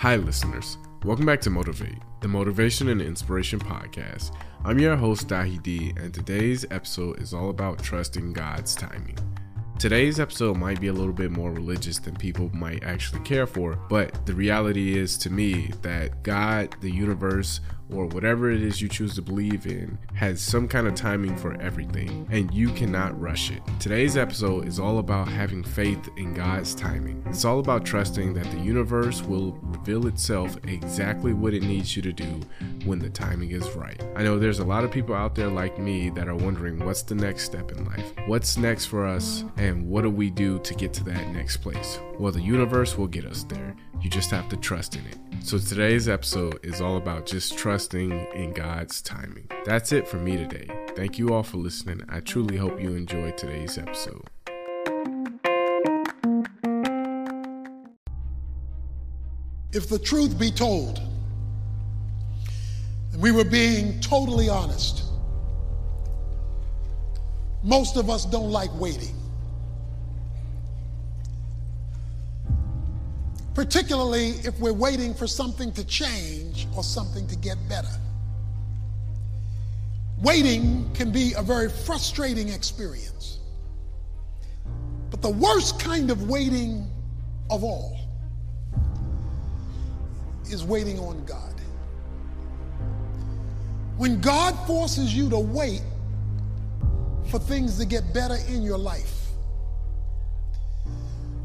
Hi, listeners. Welcome back to Motivate, the Motivation and Inspiration Podcast. I'm your host, Dahi D, and today's episode is all about trusting God's timing. Today's episode might be a little bit more religious than people might actually care for, but the reality is to me that God, the universe, or whatever it is you choose to believe in has some kind of timing for everything, and you cannot rush it. Today's episode is all about having faith in God's timing. It's all about trusting that the universe will reveal itself exactly what it needs you to do when the timing is right. I know there's a lot of people out there like me that are wondering what's the next step in life? What's next for us, and what do we do to get to that next place? Well, the universe will get us there. You just have to trust in it. So today's episode is all about just trusting in God's timing. That's it for me today. Thank you all for listening. I truly hope you enjoyed today's episode. If the truth be told, and we were being totally honest, most of us don't like waiting. Particularly if we're waiting for something to change or something to get better. Waiting can be a very frustrating experience. But the worst kind of waiting of all is waiting on God. When God forces you to wait for things to get better in your life,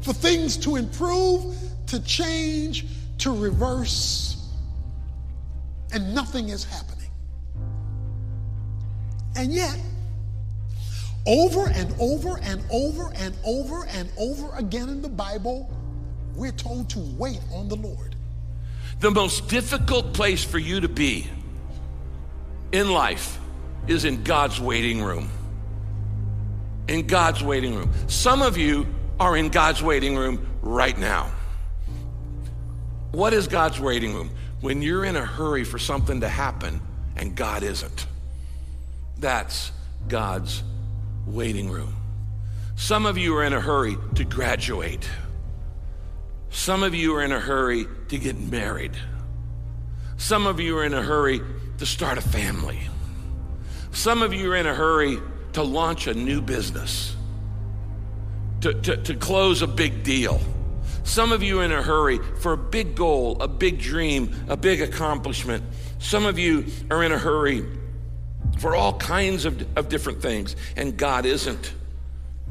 for things to improve, to change, to reverse, and nothing is happening. And yet, over and over and over and over and over again in the Bible, we're told to wait on the Lord. The most difficult place for you to be in life is in God's waiting room. In God's waiting room. Some of you are in God's waiting room right now. What is God's waiting room? When you're in a hurry for something to happen and God isn't. That's God's waiting room. Some of you are in a hurry to graduate. Some of you are in a hurry to get married. Some of you are in a hurry to start a family. Some of you are in a hurry to launch a new business, to, to, to close a big deal. Some of you are in a hurry for a big goal, a big dream, a big accomplishment. Some of you are in a hurry for all kinds of, of different things, and God isn't.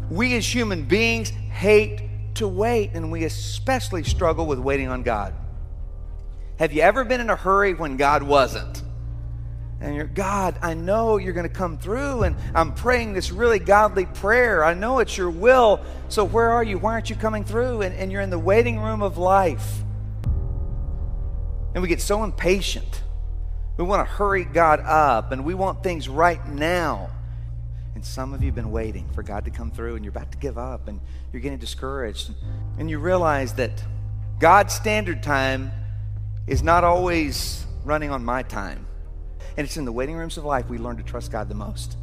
We as human beings hate to wait, and we especially struggle with waiting on God. Have you ever been in a hurry when God wasn't? And you're, God, I know you're going to come through, and I'm praying this really godly prayer. I know it's your will. So where are you? Why aren't you coming through? And, and you're in the waiting room of life. And we get so impatient. We want to hurry God up, and we want things right now. And some of you have been waiting for God to come through, and you're about to give up, and you're getting discouraged. And you realize that God's standard time is not always running on my time. And it's in the waiting rooms of life we learn to trust God the most.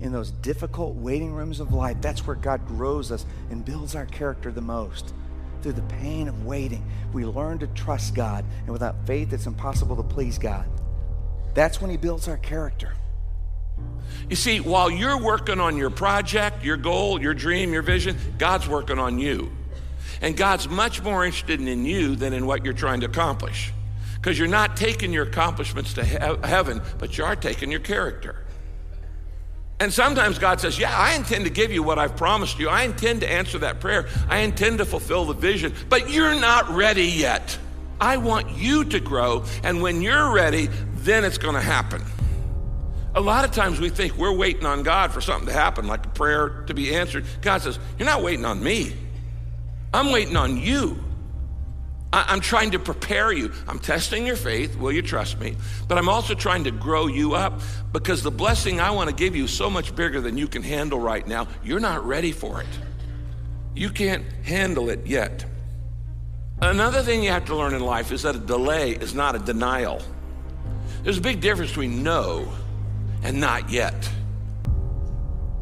In those difficult waiting rooms of life, that's where God grows us and builds our character the most. Through the pain of waiting, we learn to trust God. And without faith, it's impossible to please God. That's when He builds our character. You see, while you're working on your project, your goal, your dream, your vision, God's working on you. And God's much more interested in you than in what you're trying to accomplish because you're not taking your accomplishments to he- heaven, but you are taking your character. And sometimes God says, Yeah, I intend to give you what I've promised you. I intend to answer that prayer. I intend to fulfill the vision, but you're not ready yet. I want you to grow, and when you're ready, then it's going to happen. A lot of times we think we're waiting on God for something to happen, like a prayer to be answered. God says, You're not waiting on me, I'm waiting on you. I'm trying to prepare you. I'm testing your faith. Will you trust me? But I'm also trying to grow you up because the blessing I want to give you is so much bigger than you can handle right now. You're not ready for it. You can't handle it yet. Another thing you have to learn in life is that a delay is not a denial. There's a big difference between no and not yet.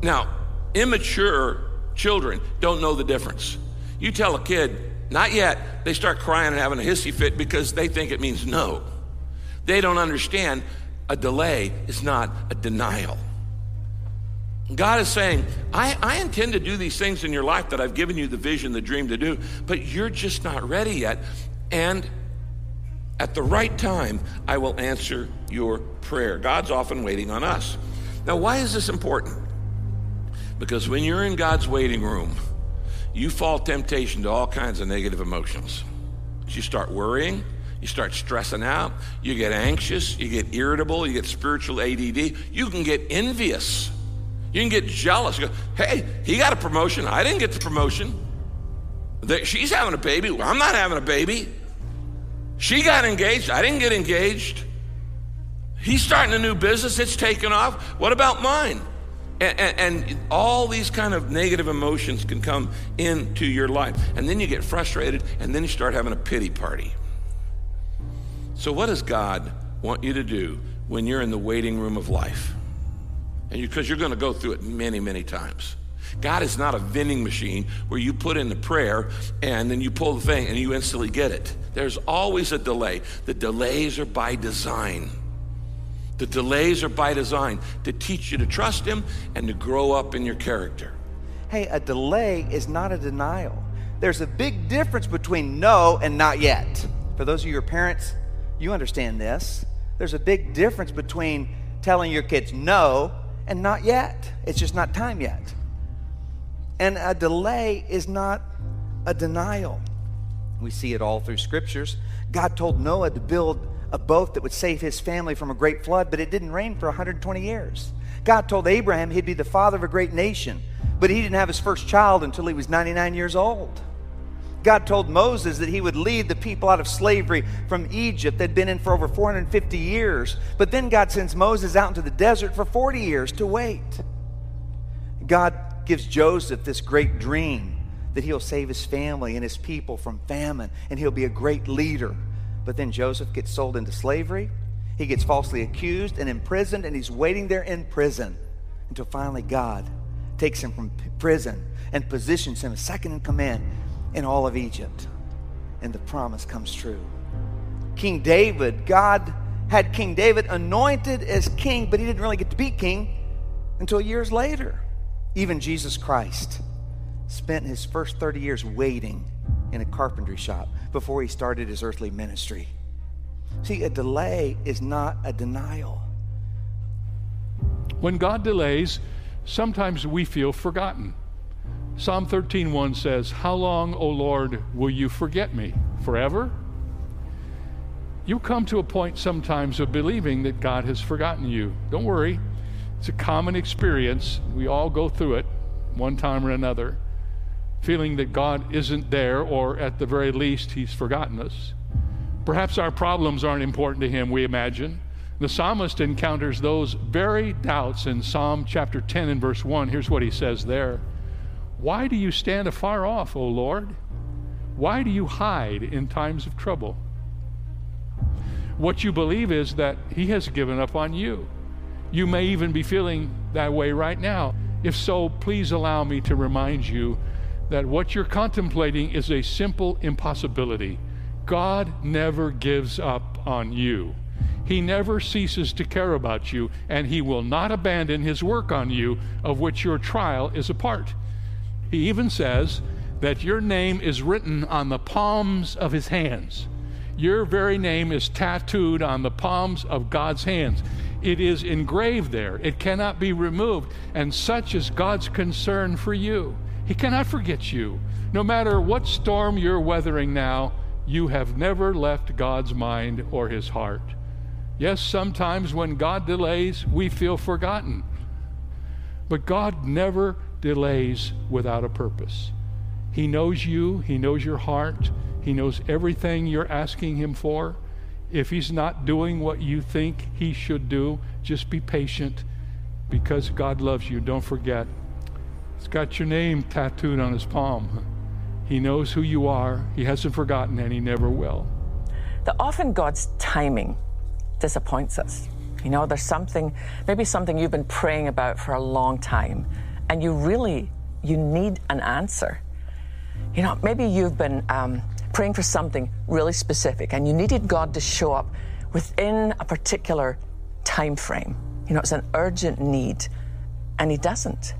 Now, immature children don't know the difference. You tell a kid, not yet, they start crying and having a hissy fit because they think it means no. They don't understand a delay is not a denial. God is saying, I, I, intend to do these things in your life that I've given you the vision, the dream to do, but you're just not ready yet. And at the right time, I will answer your prayer. God's often waiting on us. Now, why is this important? Because when you're in God's waiting room, you fall temptation to all kinds of negative emotions. You start worrying, you start stressing out, you get anxious, you get irritable, you get spiritual ADD, you can get envious. You can get jealous. Go, hey, he got a promotion. I didn't get the promotion. She's having a baby. I'm not having a baby. She got engaged. I didn't get engaged. He's starting a new business. It's taken off. What about mine? And, and, and, all these kind of negative emotions can come into your life. And then you get frustrated, and then you start having a pity party. So, what does God want you to do when you're in the waiting room of life? And because you, you're going to go through it many, many times. God is not a vending machine where you put in the prayer and then you pull the thing and you instantly get it. There's always a delay. The delays are by design. The delays are by design to teach you to trust Him and to grow up in your character. Hey, a delay is not a denial. There's a big difference between no and not yet. For those of your parents, you understand this. There's a big difference between telling your kids no and not yet. It's just not time yet. And a delay is not a denial. We see it all through scriptures. God told Noah to build a boat that would save his family from a great flood, but it didn't rain for 120 years. God told Abraham he'd be the father of a great nation, but he didn't have his first child until he was 99 years old. God told Moses that he would lead the people out of slavery from Egypt. They'd been in for over 450 years. But then God sends Moses out into the desert for 40 years to wait. God gives Joseph this great dream that he'll save his family and his people from famine and he'll be a great leader. But then Joseph gets sold into slavery. He gets falsely accused and imprisoned, and he's waiting there in prison until finally God takes him from prison and positions him as second in command in all of Egypt. And the promise comes true. King David, God had King David anointed as king, but he didn't really get to be king until years later. Even Jesus Christ spent his first 30 years waiting in a carpentry shop before he started his earthly ministry. See, a delay is not a denial. When God delays, sometimes we feel forgotten. Psalm 13:1 says, "How long, O Lord, will you forget me? Forever?" You come to a point sometimes of believing that God has forgotten you. Don't worry. It's a common experience. We all go through it one time or another, feeling that God isn't there or at the very least he's forgotten us. Perhaps our problems aren't important to him, we imagine. The psalmist encounters those very doubts in Psalm chapter 10 and verse 1. Here's what he says there. Why do you stand afar off, O Lord? Why do you hide in times of trouble? What you believe is that He has given up on you. You may even be feeling that way right now. If so, please allow me to remind you that what you're contemplating is a simple impossibility. God never gives up on you. He never ceases to care about you, and He will not abandon His work on you, of which your trial is a part. He even says that your name is written on the palms of his hands. Your very name is tattooed on the palms of God's hands. It is engraved there. It cannot be removed. And such is God's concern for you. He cannot forget you. No matter what storm you're weathering now, you have never left God's mind or his heart. Yes, sometimes when God delays, we feel forgotten. But God never delays without a purpose. He knows you, He knows your heart, He knows everything you're asking Him for. If He's not doing what you think He should do, just be patient because God loves you. Don't forget. It's got your name tattooed on His palm. He knows who you are, He hasn't forgotten, and He never will. That often God's timing disappoints us. You know, there's something, maybe something you've been praying about for a long time and you really you need an answer You know, maybe you've been um, praying for something really specific and you needed God to show up within a particular time frame. You know, it's an urgent need, and He doesn't.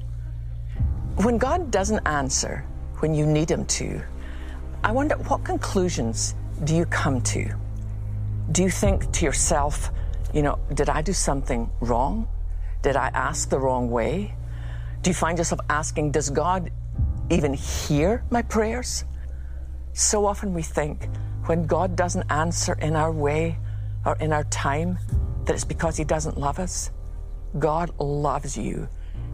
When God doesn't answer when you need Him to, I wonder what conclusions do you come to? Do you think to yourself, you know, did I do something wrong? Did I ask the wrong way? Do you find yourself asking, does God even hear my prayers? So often we think when God doesn't answer in our way or in our time, that it's because He doesn't love us. God loves you.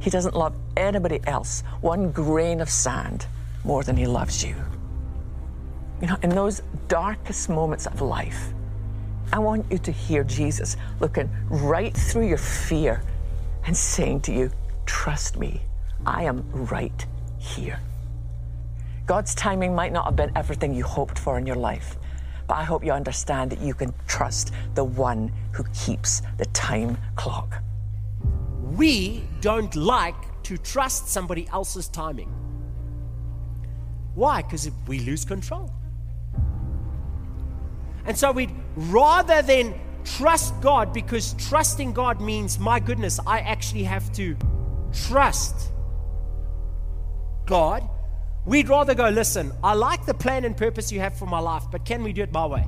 He doesn't love anybody else one grain of sand more than He loves you. You know, in those darkest moments of life, I want you to hear Jesus looking right through your fear and saying to you, Trust me, I am right here. God's timing might not have been everything you hoped for in your life, but I hope you understand that you can trust the one who keeps the time clock. We don't like to trust somebody else's timing. Why? Because we lose control. And so we'd rather than trust God, because trusting God means, my goodness, I actually have to trust God We'd rather go, listen, I like the plan and purpose you have for my life, but can we do it my way?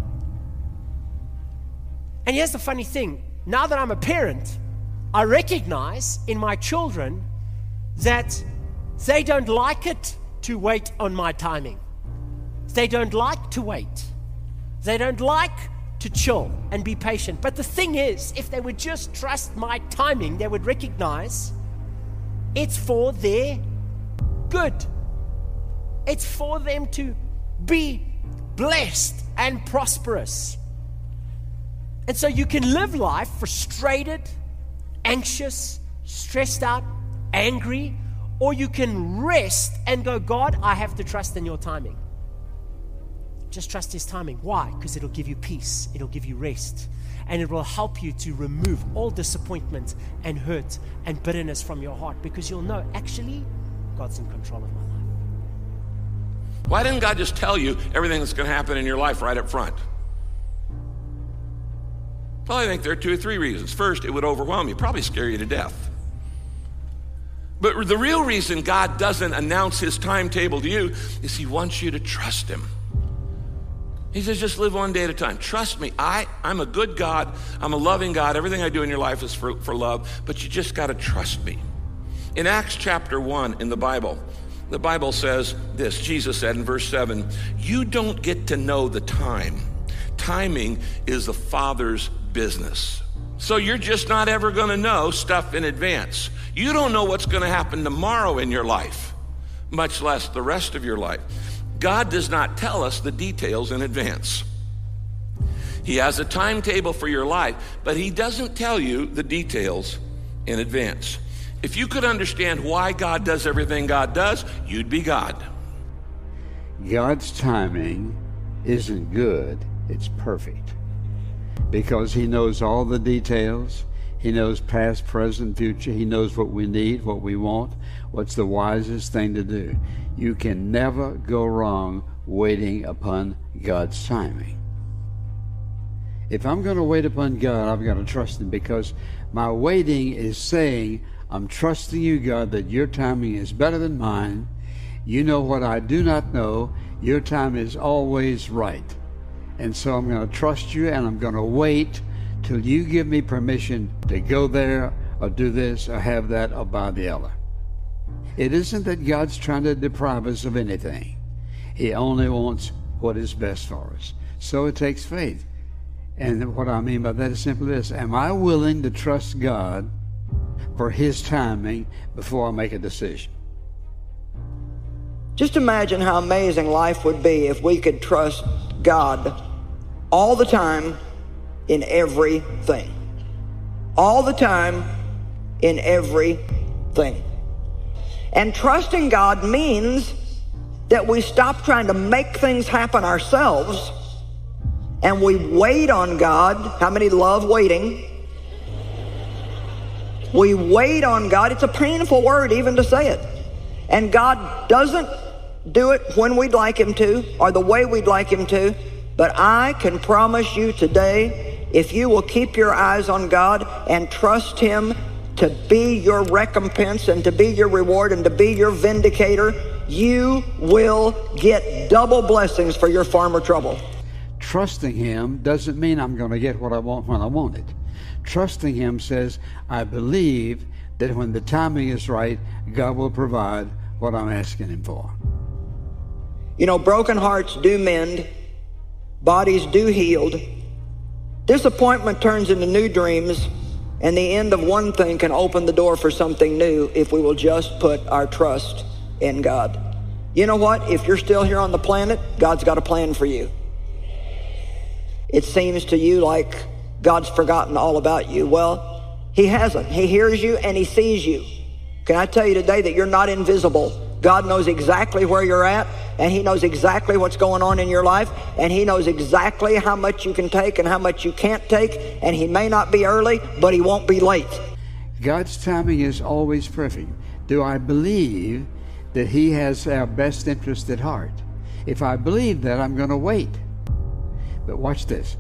And here's the funny thing now that I'm a parent, I recognize in my children that they don't like it to wait on my timing. They don't like to wait. They don't like to chill and be patient. But the thing is, if they would just trust my timing, they would recognize it's for their good. It's for them to be blessed and prosperous. And so you can live life frustrated, anxious, stressed out, angry, or you can rest and go, God, I have to trust in your timing. Just trust his timing. Why? Because it'll give you peace, it'll give you rest, and it will help you to remove all disappointment and hurt and bitterness from your heart because you'll know actually God's in control of my life. Why didn't God just tell you everything that's going to happen in your life right up front? Well, I think there are two or three reasons. First, it would overwhelm you, probably scare you to death. But the real reason God doesn't announce his timetable to you is he wants you to trust him. He says, just live one day at a time. Trust me, I, I'm a good God. I'm a loving God. Everything I do in your life is for, for love, but you just got to trust me. In Acts chapter 1 in the Bible, the Bible says this Jesus said in verse 7 You don't get to know the time. Timing is the Father's business. So you're just not ever going to know stuff in advance. You don't know what's going to happen tomorrow in your life, much less the rest of your life. God does not tell us the details in advance. He has a timetable for your life, but He doesn't tell you the details in advance. If you could understand why God does everything God does, you'd be God. God's timing isn't good, it's perfect. Because He knows all the details. He knows past, present, future. He knows what we need, what we want, what's the wisest thing to do. You can never go wrong waiting upon God's timing. If I'm going to wait upon God, I've got to trust Him because my waiting is saying, I'm trusting you, God, that your timing is better than mine. You know what I do not know. Your time is always right. And so I'm going to trust you and I'm going to wait till you give me permission to go there or do this or have that or buy the other. It isn't that God's trying to deprive us of anything, He only wants what is best for us. So it takes faith. And what I mean by that is simply this Am I willing to trust God? for His timing before I make a decision. Just imagine how amazing life would be if we could trust God all the time in everything. All the time in everything. And trusting God means that we stop trying to make things happen ourselves and we wait on God. How many love waiting? We wait on God. It's a painful word even to say it. And God doesn't do it when we'd like Him to or the way we'd like Him to. But I can promise you today, if you will keep your eyes on God and trust Him to be your recompense and to be your reward and to be your vindicator, you will get double blessings for your farmer trouble. Trusting Him doesn't mean I'm going to get what I want when I want it. Trusting Him says, I believe that when the timing is right, God will provide what I'm asking Him for. You know, broken hearts do mend, bodies do heal. Disappointment turns into new dreams, and the end of one thing can open the door for something new if we will just put our trust in God. You know what? If you're still here on the planet, God's got a plan for you. It seems to you like God's forgotten all about you. Well, He hasn't. He hears you and He sees you. Can I tell you today that you're not invisible? God knows exactly where you're at, and He knows exactly what's going on in your life, and He knows exactly how much you can take and how much you can't take, and He may not be early, but He won't be late. God's timing is always perfect. Do I believe that He has our best interest at heart? If I believe that, I'm going to wait. But watch this.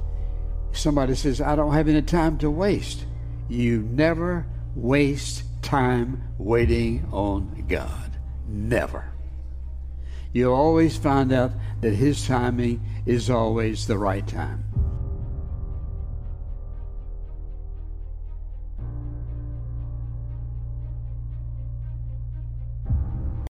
Somebody says, I don't have any time to waste. You never waste time waiting on God. Never. You'll always find out that His timing is always the right time.